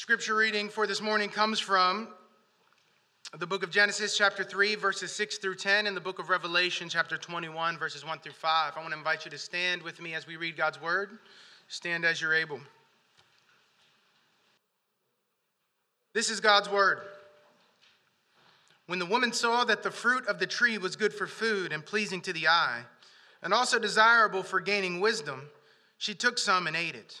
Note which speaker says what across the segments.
Speaker 1: Scripture reading for this morning comes from the book of Genesis, chapter 3, verses 6 through 10, and the book of Revelation, chapter 21, verses 1 through 5. I want to invite you to stand with me as we read God's word. Stand as you're able. This is God's word. When the woman saw that the fruit of the tree was good for food and pleasing to the eye, and also desirable for gaining wisdom, she took some and ate it.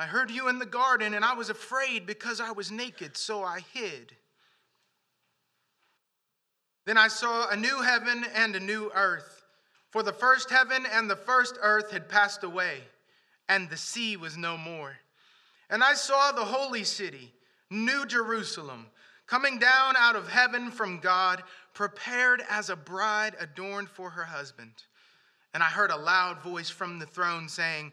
Speaker 1: I heard you in the garden, and I was afraid because I was naked, so I hid. Then I saw a new heaven and a new earth, for the first heaven and the first earth had passed away, and the sea was no more. And I saw the holy city, New Jerusalem coming down out of heaven from God, prepared as a bride adorned for her husband. And I heard a loud voice from the throne saying,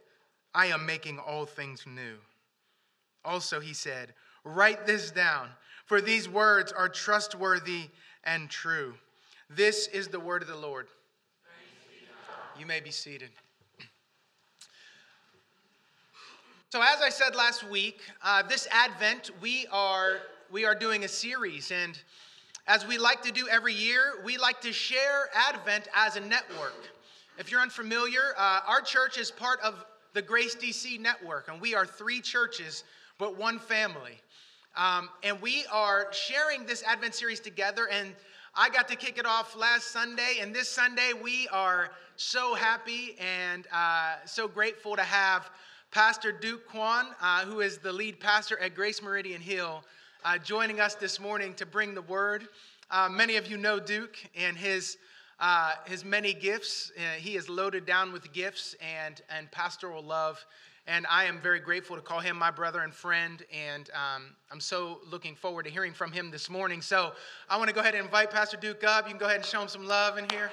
Speaker 1: I am making all things new. Also, he said, Write this down, for these words are trustworthy and true. This is the word of the Lord. You may be seated. So, as I said last week, uh, this Advent, we are we are doing a series. And as we like to do every year, we like to share Advent as a network. If you're unfamiliar, uh, our church is part of the Grace DC network, and we are three churches, but one family. Um, and we are sharing this Advent series together. And I got to kick it off last Sunday, and this Sunday we are so happy and uh, so grateful to have Pastor Duke Kwon, uh, who is the lead pastor at Grace Meridian Hill, uh, joining us this morning to bring the word. Uh, many of you know Duke and his, uh, his many gifts. Uh, he is loaded down with gifts and, and pastoral love. And I am very grateful to call him my brother and friend. And um, I'm so looking forward to hearing from him this morning. So I want to go ahead and invite Pastor Duke up. You can go ahead and show him some love in here.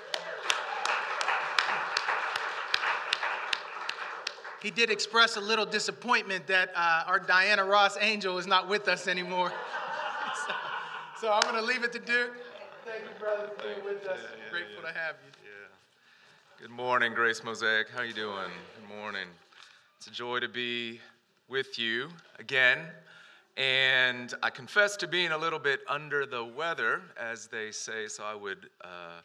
Speaker 1: he did express a little disappointment that uh, our Diana Ross angel is not with us anymore. so, so, I'm going to leave it to Duke. Thank you, brother, for being with us. Yeah, yeah, Grateful yeah. to have you.
Speaker 2: Yeah. Good morning, Grace Mosaic. How you doing? Good morning. It's a joy to be with you again. And I confess to being a little bit under the weather, as they say, so I would uh,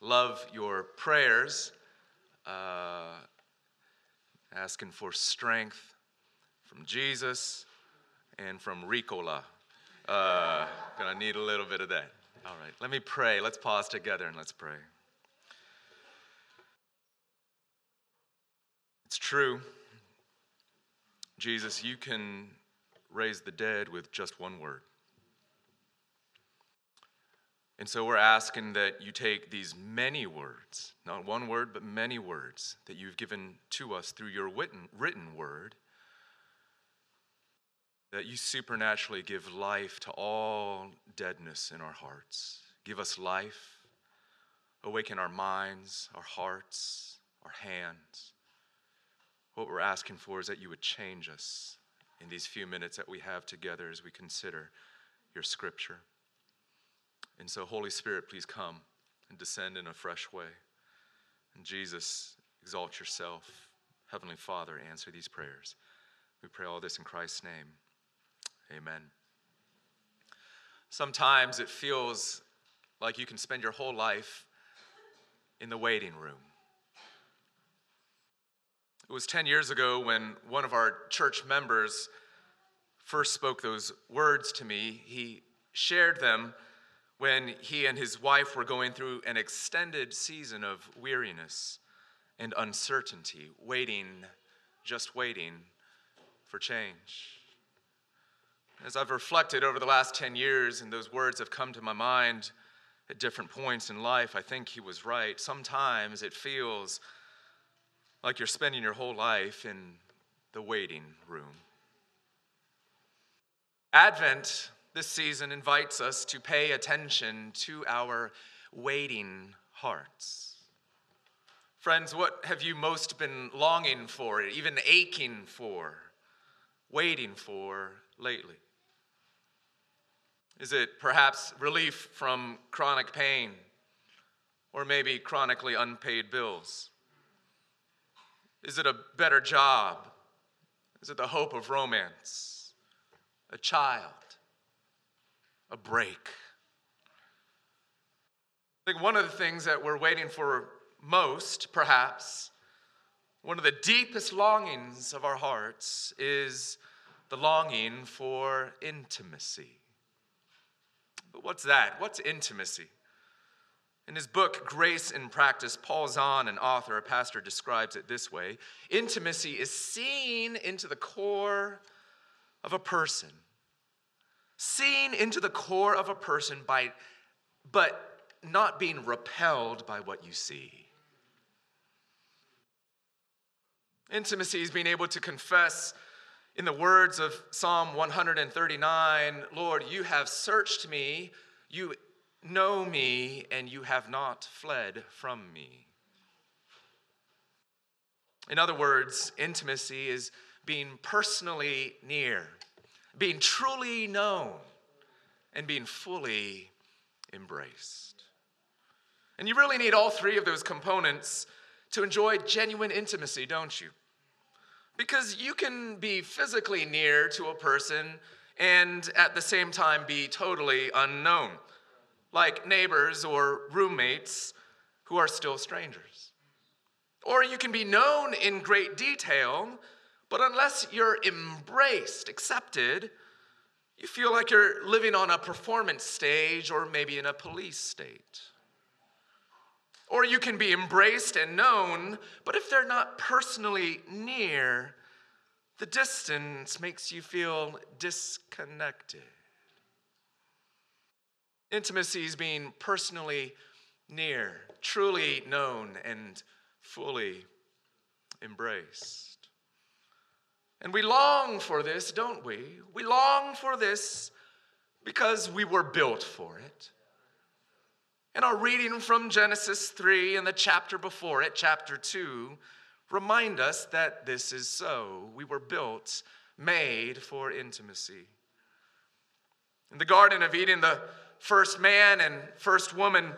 Speaker 2: love your prayers. Uh, asking for strength from Jesus and from Ricola. Uh, gonna need a little bit of that. All right, let me pray. Let's pause together and let's pray. It's true. Jesus, you can raise the dead with just one word. And so we're asking that you take these many words, not one word, but many words that you've given to us through your written, written word, that you supernaturally give life to all deadness in our hearts. Give us life, awaken our minds, our hearts, our hands. What we're asking for is that you would change us in these few minutes that we have together as we consider your scripture. And so, Holy Spirit, please come and descend in a fresh way. And Jesus, exalt yourself. Heavenly Father, answer these prayers. We pray all this in Christ's name. Amen. Sometimes it feels like you can spend your whole life in the waiting room. It was 10 years ago when one of our church members first spoke those words to me, he shared them when he and his wife were going through an extended season of weariness and uncertainty, waiting, just waiting for change. As I've reflected over the last 10 years and those words have come to my mind at different points in life, I think he was right. Sometimes it feels like you're spending your whole life in the waiting room. Advent this season invites us to pay attention to our waiting hearts. Friends, what have you most been longing for, even aching for, waiting for lately? Is it perhaps relief from chronic pain or maybe chronically unpaid bills? Is it a better job? Is it the hope of romance? A child? A break? I think one of the things that we're waiting for most, perhaps, one of the deepest longings of our hearts is the longing for intimacy. But what's that? What's intimacy? In his book, Grace in Practice, Paul Zahl, an author, a pastor, describes it this way Intimacy is seeing into the core of a person. Seeing into the core of a person by, but not being repelled by what you see. Intimacy is being able to confess in the words of Psalm 139 Lord, you have searched me, you know me, and you have not fled from me. In other words, intimacy is being personally near, being truly known, and being fully embraced. And you really need all three of those components to enjoy genuine intimacy, don't you? Because you can be physically near to a person and at the same time be totally unknown, like neighbors or roommates who are still strangers. Or you can be known in great detail, but unless you're embraced, accepted, you feel like you're living on a performance stage or maybe in a police state. Or you can be embraced and known, but if they're not personally near, the distance makes you feel disconnected. Intimacy is being personally near, truly known, and fully embraced. And we long for this, don't we? We long for this because we were built for it. And our reading from Genesis 3 and the chapter before it, chapter 2, remind us that this is so. We were built, made for intimacy. In the Garden of Eden, the first man and first woman,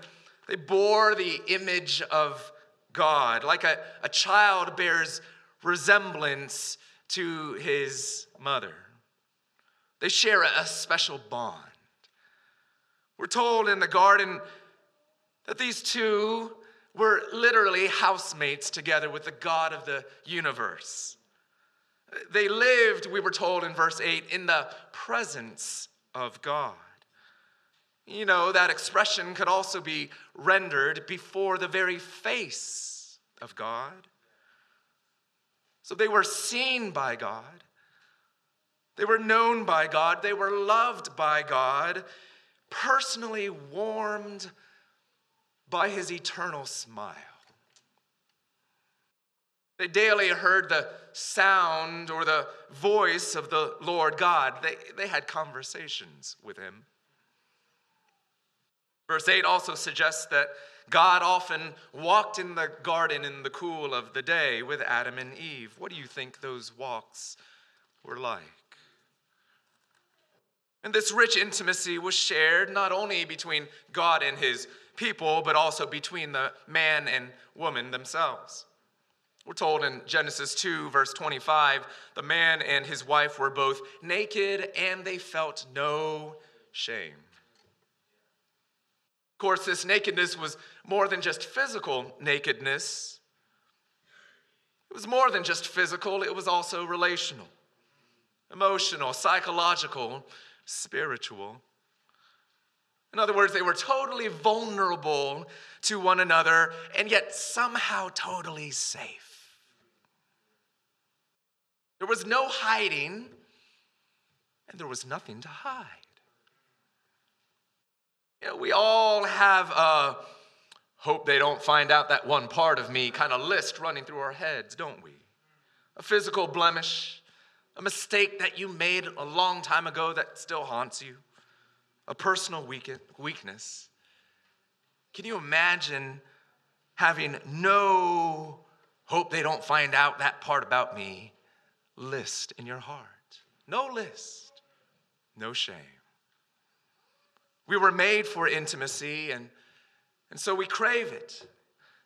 Speaker 2: they bore the image of God, like a, a child bears resemblance to his mother. They share a, a special bond. We're told in the garden that these two were literally housemates together with the God of the universe. They lived, we were told in verse 8, in the presence of God. You know, that expression could also be rendered before the very face of God. So they were seen by God, they were known by God, they were loved by God, personally warmed by his eternal smile. They daily heard the sound or the voice of the Lord God. They, they had conversations with him. Verse 8 also suggests that God often walked in the garden in the cool of the day with Adam and Eve. What do you think those walks were like? And this rich intimacy was shared not only between God and his people, but also between the man and woman themselves. We're told in Genesis 2, verse 25, the man and his wife were both naked and they felt no shame. Of course, this nakedness was more than just physical nakedness, it was more than just physical, it was also relational. emotional, psychological, spiritual. In other words, they were totally vulnerable to one another and yet somehow totally safe. There was no hiding and there was nothing to hide. You know, we all have a hope they don't find out that one part of me kind of list running through our heads, don't we? A physical blemish, a mistake that you made a long time ago that still haunts you, a personal weakness. Can you imagine having no hope they don't find out that part about me list in your heart? No list, no shame. We were made for intimacy, and, and so we crave it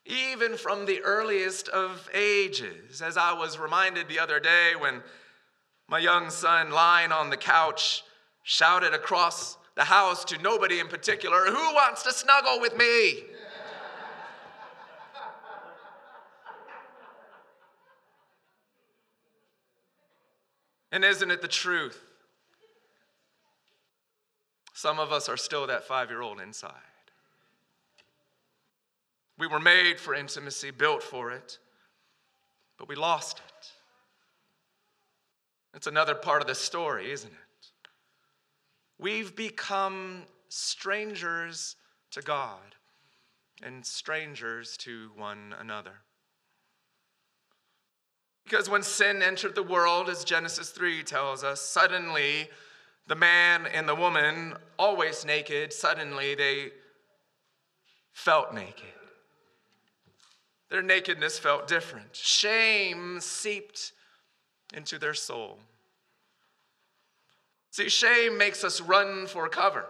Speaker 2: even from the earliest of ages. As I was reminded the other day when my young son, lying on the couch, shouted across the house to nobody in particular, Who wants to snuggle with me? and isn't it the truth? Some of us are still that five year old inside. We were made for intimacy, built for it, but we lost it. It's another part of the story, isn't it? We've become strangers to God and strangers to one another. Because when sin entered the world, as Genesis 3 tells us, suddenly the man and the woman, always naked, suddenly they felt naked. Their nakedness felt different. Shame seeped into their soul. See, shame makes us run for cover.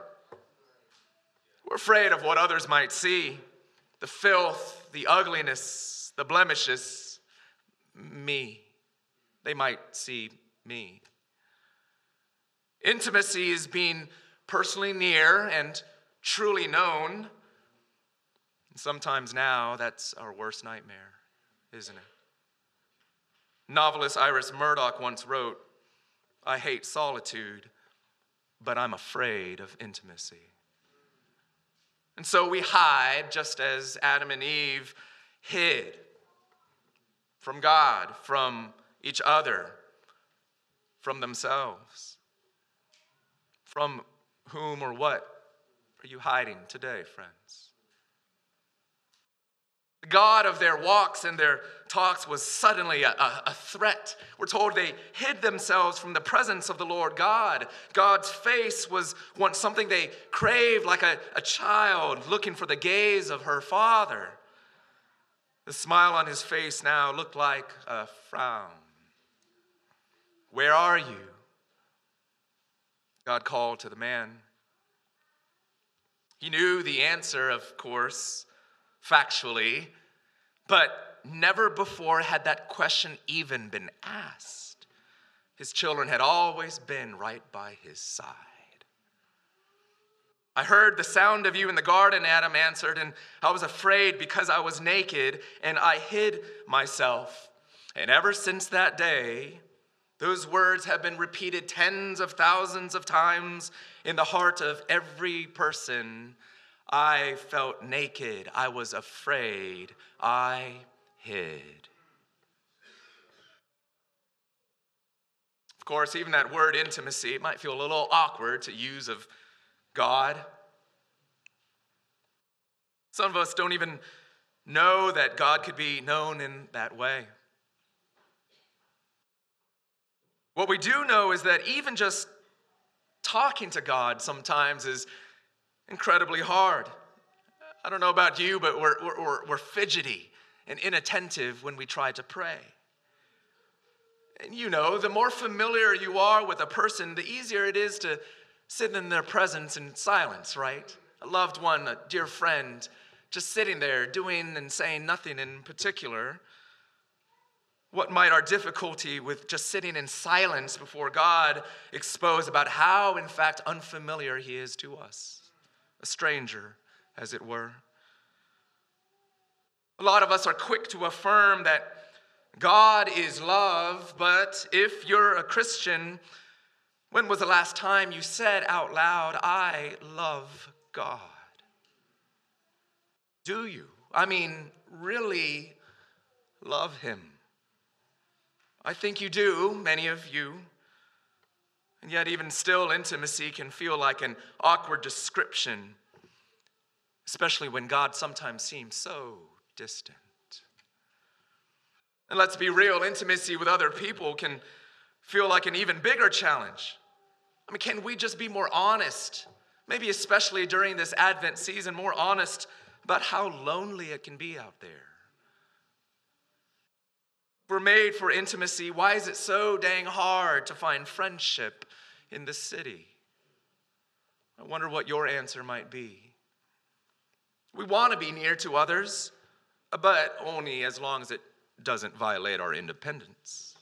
Speaker 2: We're afraid of what others might see the filth, the ugliness, the blemishes. Me. They might see me. Intimacy is being personally near and truly known Sometimes now, that's our worst nightmare, isn't it? Novelist Iris Murdoch once wrote, I hate solitude, but I'm afraid of intimacy. And so we hide just as Adam and Eve hid from God, from each other, from themselves. From whom or what are you hiding today, friends? The God of their walks and their talks was suddenly a, a, a, threat. We're told they hid themselves from the presence of the Lord God. God's face was once something they craved, like a, a child looking for the gaze of her father. The smile on his face now looked like a frown. Where are you? God called to the man. He knew the answer, of course factually, but never before had that question even been asked. His children had always been right by his side. I heard the sound of you in the garden, Adam answered, and I was afraid because I was naked and I hid myself. And ever since that day, those words have been repeated tens of thousands of times in the heart of every person I felt naked. I was afraid. I hid. Of course, even that word intimacy, it might feel a little awkward to use of God. Some of us don't even know that God could be known in that way. What we do know is that even just talking to God sometimes is incredibly hard. I don't know about you, but we're, we're, we're fidgety and inattentive when we try to pray. And you know, the more familiar you are with a person, the easier it is to sit in their presence in silence, right? A loved one, a dear friend, just sitting there doing and saying nothing in particular. What might our difficulty with just sitting in silence before God expose about how, in fact, unfamiliar He is to us? A stranger, as it were. A lot of us are quick to affirm that God is love, but if you're a Christian, when was the last time you said out loud, I love God? Do you? I mean, really love Him? I think you do, many of you. And yet, even still, intimacy can feel like an awkward description, especially when God sometimes seems so distant. And let's be real, intimacy with other people can feel like an even bigger challenge. I mean, can we just be more honest? Maybe especially during this Advent season, more honest about how lonely it can be out there. We're made for intimacy. Why is it so dang hard to find friendship in the city? I wonder what your answer might be. We want to be near to others, but only as long as it doesn't violate our independence.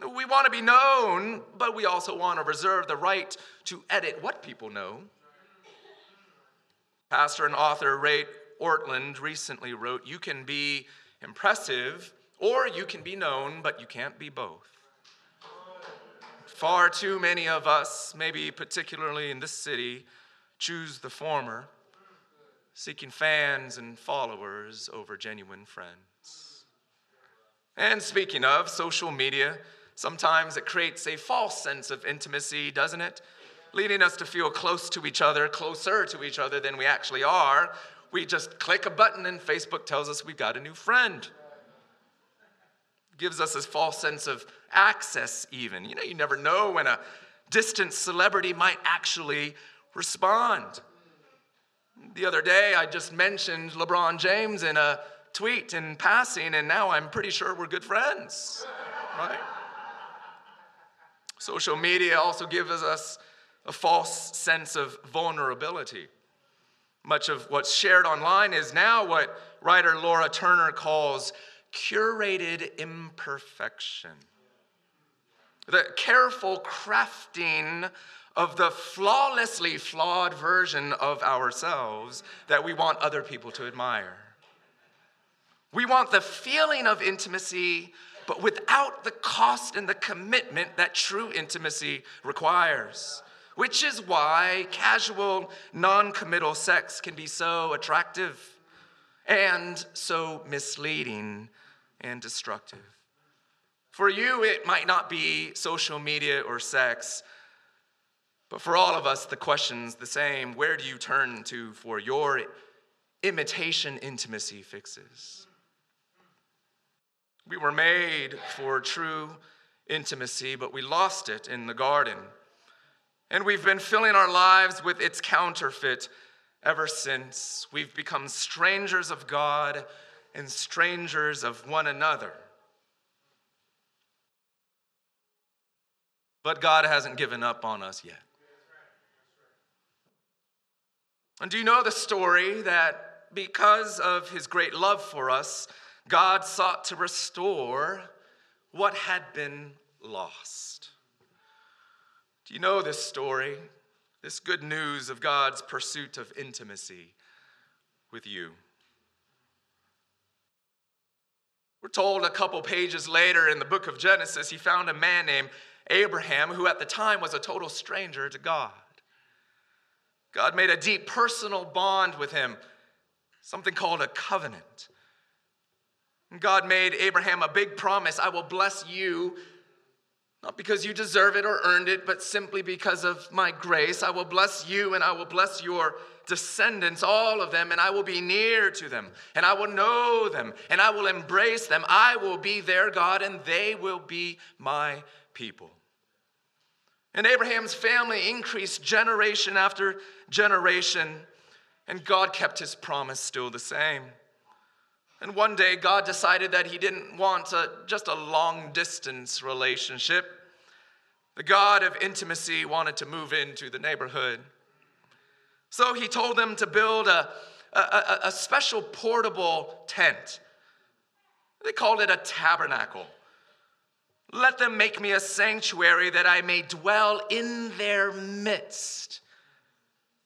Speaker 2: We want to be known, but we also want to reserve the right to edit what people know. Pastor and author Ray Ortlund recently wrote You can be impressive or you can be known, but you can't be both. Far too many of us, maybe particularly in this city, choose the former, seeking fans and followers over genuine friends. And speaking of social media, sometimes it creates a false sense of intimacy, doesn't it? Leading us to feel close to each other, closer to each other than we actually are. We just click a button and Facebook tells us we've got a new friend gives us a false sense of access, even. You know, you never know when a distant celebrity might actually respond. The other day, I just mentioned LeBron James in a tweet in passing, and now I'm pretty sure we're good friends, right? Social media also gives us a false sense of vulnerability. Much of what's shared online is now what writer Laura Turner calls curated imperfection. The careful crafting of the flawlessly flawed version of ourselves that we want other people to admire. We want the feeling of intimacy, but without the cost and the commitment that true intimacy requires. Which is why casual, non committal sex can be so attractive and so misleading and destructive. For you, it might not be social media or sex, but for all of us, the question's the same. Where do you turn to for your imitation intimacy fixes? We were made for true intimacy, but we lost it in the garden. And we've been filling our lives with its counterfeit ever since. We've become strangers of God and strangers of one another. But God hasn't given up on us yet. And do you know the story that because of his great love for us, God sought to restore what had been lost? Do you know this story? This good news of God's pursuit of intimacy with you. We're told a couple pages later in the book of Genesis, he found a man named Abraham who at the time was a total stranger to God. God made a deep personal bond with him, something called a covenant. God made Abraham a big promise I will bless you, not because you deserve it or earned it, but simply because of my grace. I will bless you and I will bless your descendants, all of them, and I will be near to them, and I will know them, and I will embrace them. I will be their God, and they will be my people. And Abraham's family increased generation after generation, and God kept his promise still the same. And one day, God decided that he didn't want a, just a long distance relationship. The God of intimacy wanted to move into the neighborhood. So he told them to build a, a, a, special portable tent. They called it a tabernacle. Let them make me a sanctuary that I may dwell in their midst.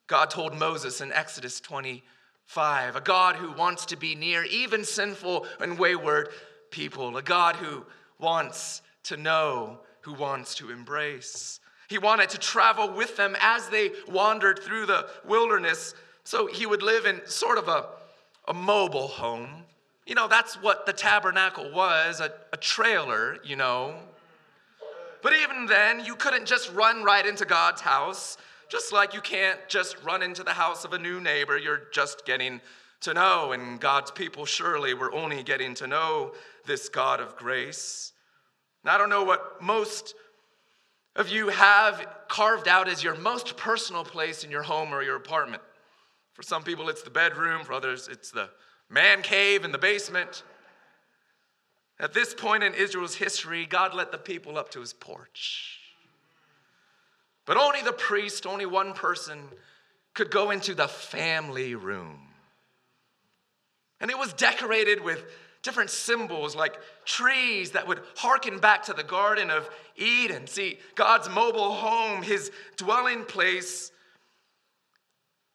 Speaker 2: God told Moses in Exodus 25, a God who wants to be near even sinful and wayward people, a God who wants to know, who wants to embrace. He wanted to travel with them as they wandered through the wilderness, so he would live in sort of a, a mobile home. You know, that's what the tabernacle was a, a trailer, you know. But even then, you couldn't just run right into God's house, just like you can't just run into the house of a new neighbor. You're just getting to know, and God's people surely were only getting to know this God of grace. And I don't know what most of you have carved out as your most personal place in your home or your apartment. For some people, it's the bedroom, for others, it's the man cave in the basement. At this point in Israel's history, God let the people up to his porch. But only the priest, only one person, could go into the family room. And it was decorated with different symbols like trees that would hearken back to the Garden of Eden. See, God's mobile home, his dwelling place,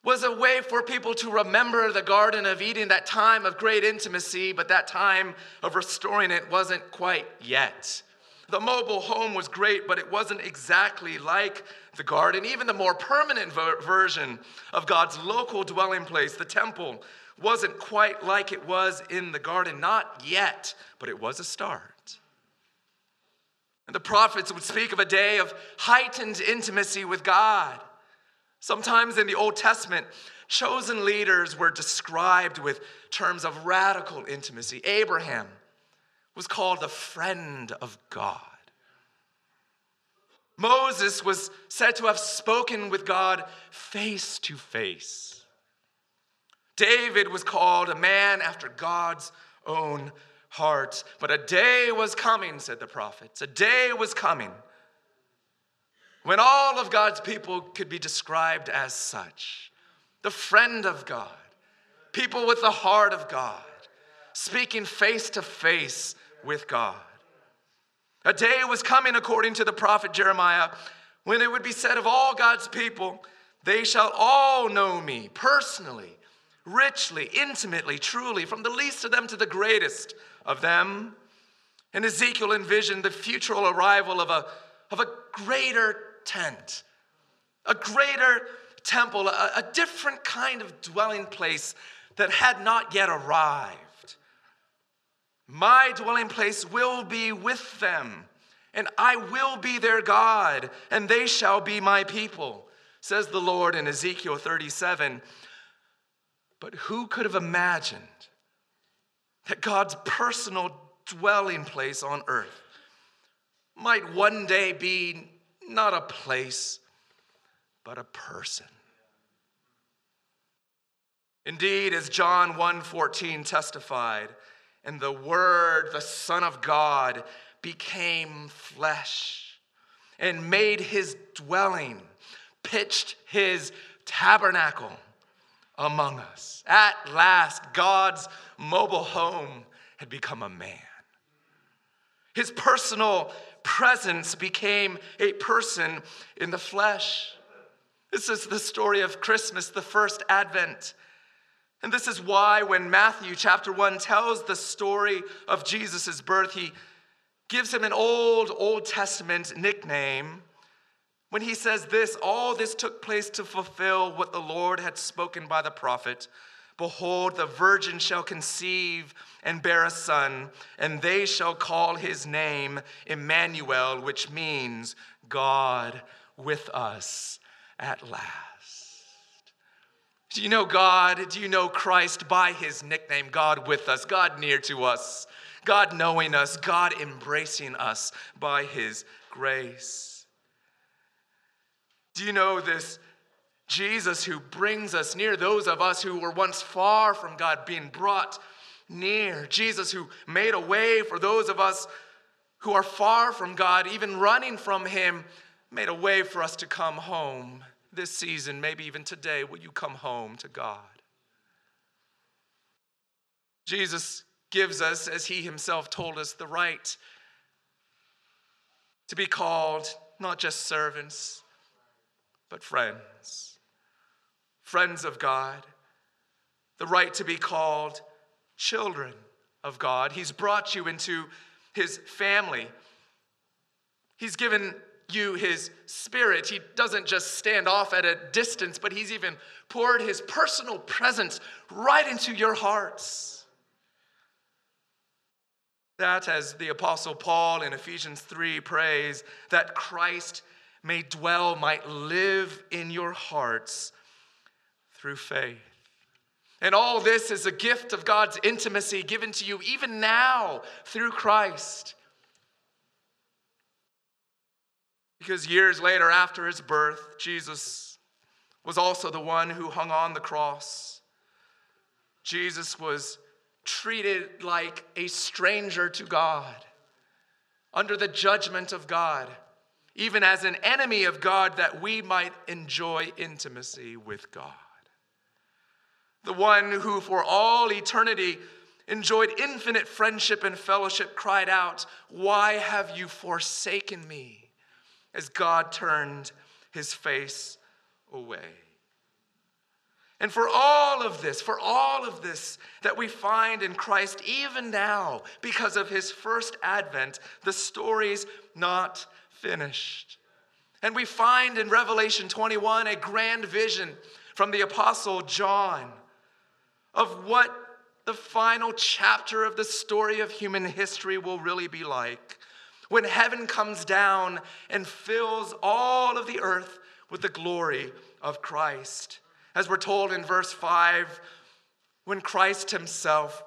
Speaker 2: was a way for people to remember the Garden of Eden, that time of great intimacy, but that time of restoring it wasn't quite yet. The mobile home was great, but it wasn't exactly like the garden. Even the more permanent ver- version of God's local dwelling place, the temple, wasn't quite like it was in the garden. Not yet, but it was a start. And the prophets would speak of a day of heightened intimacy with God. Sometimes in the Old Testament, chosen leaders were described with terms of radical intimacy. Abraham was called the friend of God. Moses was said to have spoken with God face to face. David was called a man after God's own heart. But a day was coming, said the prophets. A day was coming when all of God's people could be described as such the friend of God, people with the heart of God, speaking face to face with God. A day was coming, according to the prophet Jeremiah, when it would be said of all God's people, They shall all know me personally, richly, intimately, truly, from the least of them to the greatest of them. And Ezekiel envisioned the future arrival of a, of a greater tent, a greater temple, a, a different kind of dwelling place that had not yet arrived. My dwelling place will be with them, and I will be their God, and they shall be my people, says the Lord in Ezekiel 37. But who could have imagined that God's personal dwelling place on earth might one day be not a place, but a person. Indeed, as John 1:14 testified, and the word, the Son of God, became flesh and made his dwelling, pitched his tabernacle among us. At last, God's mobile home had become a man. His personal presence became a person in the flesh. This is the story of Christmas, the first advent. And this is why, when Matthew chapter 1 tells the story of Jesus' birth, he gives him an old, Old Testament nickname. When he says this, all this took place to fulfill what the Lord had spoken by the prophet. Behold, the virgin shall conceive and bear a son, and they shall call his name Emmanuel, which means God with us at last. Do you know God? Do you know Christ by his nickname, God with us, God near to us, God knowing us, God embracing us by his grace? Do you know this? Jesus, who brings us near, those of us who were once far from God, being brought near. Jesus, who made a way for those of us who are far from God, even running from Him, made a way for us to come home this season, maybe even today. Will you come home to God? Jesus gives us, as He Himself told us, the right to be called not just servants, but friends friends of God, the right to be called children of God. He's brought you into his family. He's given you his spirit. He doesn't just stand off at a distance, but he's even poured his personal presence right into your hearts. That, as the Apostle Paul in Ephesians 3 prays, that Christ may dwell, might live in your hearts through faith. And all this is a gift of God's intimacy given to you even now through Christ. Because years later, after his birth, Jesus was also the one who hung on the cross. Jesus was treated like a stranger to God, under the judgment of God, even as an enemy of God, that we might enjoy intimacy with God. The one who, for all eternity, enjoyed infinite friendship and fellowship, cried out, Why have you forsaken me? as God turned his face away. And for all of this, for all of this that we find in Christ, even now, because of his first advent, the story's not finished. And we find in Revelation 21 a grand vision from the Apostle John of what the final chapter of the story of human history will really be like when heaven comes down and fills all of the earth with the glory of Christ. As we're told in verse 5, when Christ himself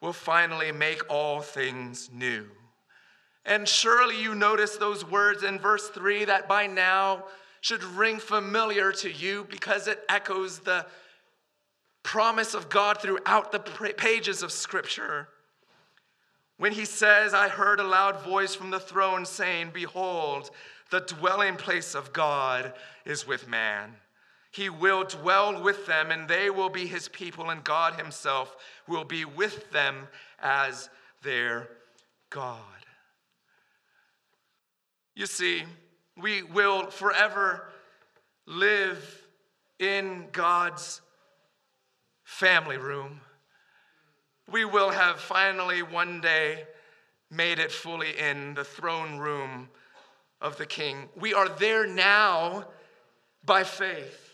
Speaker 2: will finally make all things new. And surely you notice those words in verse 3 that by now should ring familiar to you because it echoes the promise of God throughout the pages of Scripture. When he says, I heard a loud voice from the throne saying, Behold, the dwelling place of God is with man. He will dwell with them, and they will be his people, and God himself will be with them as their God. You see, we will forever live in God's family room we will have finally one day made it fully in the throne room of the King. We are there now by faith,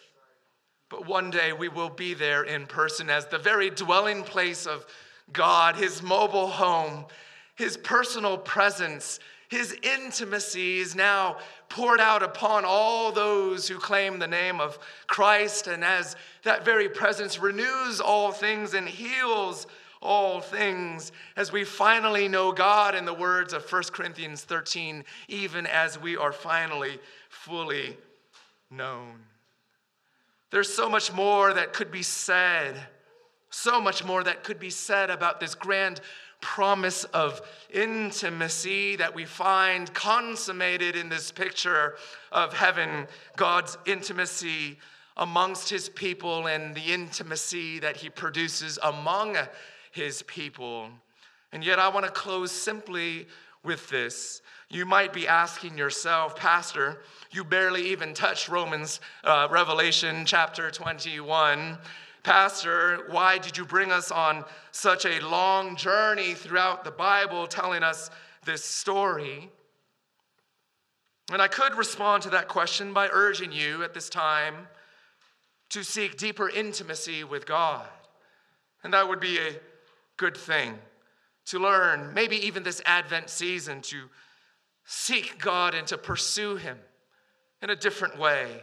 Speaker 2: but one day we will be there in person as the very dwelling place of God, His mobile home, His personal presence. His intimacy is now poured out upon all those who claim the name of Christ. And as that very presence renews all things and heals all things as we finally know God in the words of 1 Corinthians 13, even as we are finally fully known. There's so much more that could be said, so much more that could be said about this grand promise of intimacy that we find consummated in this picture of heaven, God's intimacy amongst his people and the intimacy that he produces among his people. And yet, I want to close simply with this. You might be asking yourself, Pastor, you barely even touched Romans, uh, Revelation chapter 21. Pastor, why did you bring us on such a long journey throughout the Bible telling us this story? And I could respond to that question by urging you at this time to seek deeper intimacy with God. And that would be a good thing to learn, maybe even this Advent season, to seek God and to pursue Him in a different way.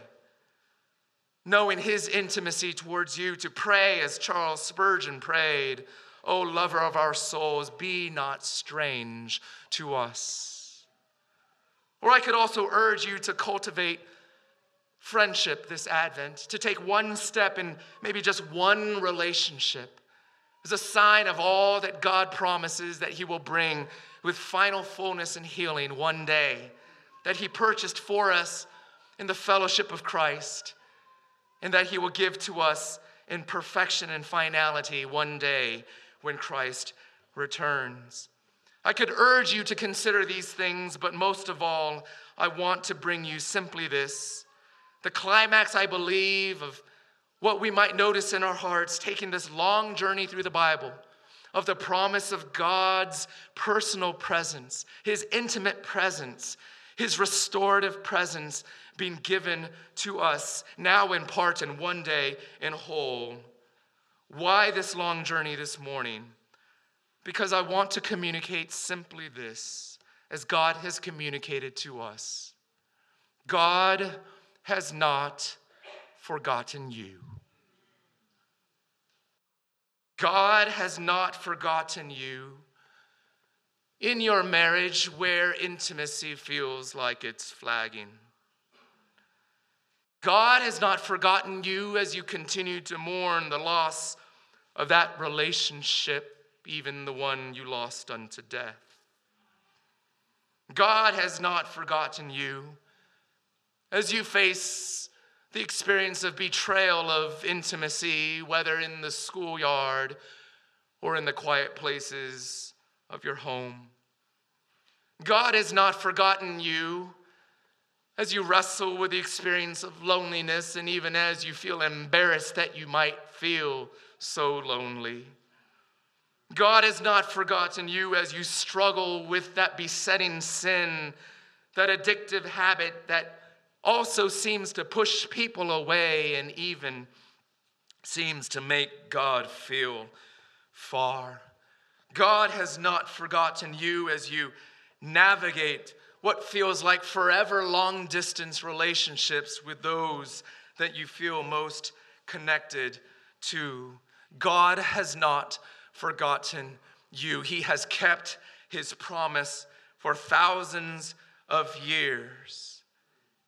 Speaker 2: Knowing His intimacy towards you, to pray as Charles Spurgeon prayed, O lover of our souls, be not strange to us. Or I could also urge you to cultivate friendship this Advent, to take one step in maybe just one relationship is a sign of all that God promises that He will bring with final fullness and healing one day, that He purchased for us in the fellowship of Christ, and that He will give to us in perfection and finality one day when Christ returns. I could urge you to consider these things, but most of all, I want to bring you simply this the climax, I believe, of what we might notice in our hearts taking this long journey through the Bible of the promise of God's personal presence, his intimate presence, his restorative presence being given to us now in part and one day in whole. Why this long journey this morning? Because I want to communicate simply this, as God has communicated to us God has not forgotten you. God has not forgotten you in your marriage where intimacy feels like it's flagging. God has not forgotten you as you continue to mourn the loss of that relationship, even the one you lost unto death. God has not forgotten you as you face the experience of betrayal of intimacy, whether in the schoolyard or in the quiet places of your home. God has not forgotten you as you wrestle with the experience of loneliness and even as you feel embarrassed that you might feel so lonely. God has not forgotten you as you struggle with that besetting sin, that addictive habit that also seems to push people away and even seems to make God feel far. God has not forgotten you as you navigate what feels like forever long distance relationships with those that you feel most connected to. God has not forgotten you. He has kept his promise for thousands of years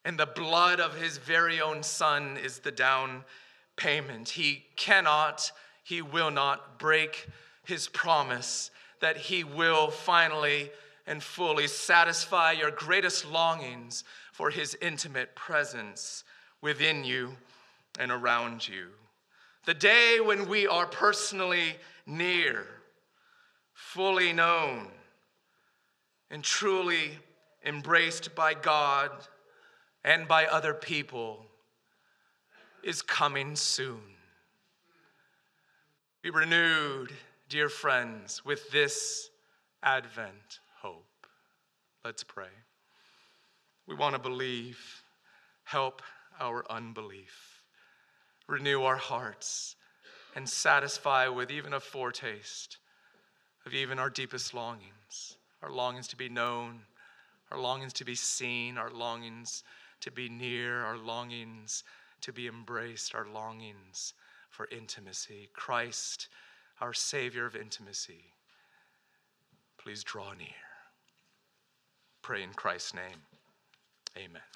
Speaker 2: and the blood of his very own son is the down payment. He cannot, he will not break his promise that he will finally and fully satisfy your greatest longings for his intimate presence within you and around you. The day when we are personally near, fully known, and truly embraced by God and by other people is coming soon. Be renewed, dear friends, with this Advent. Let's pray. We want to believe. Help our unbelief. Renew our hearts and satisfy with even a foretaste of even our deepest longings our longings to be known, our longings to be seen, our longings to be near, our longings to be embraced, our longings for intimacy. Christ, our Savior of intimacy, please draw near. Pray in Christ's name. Amen.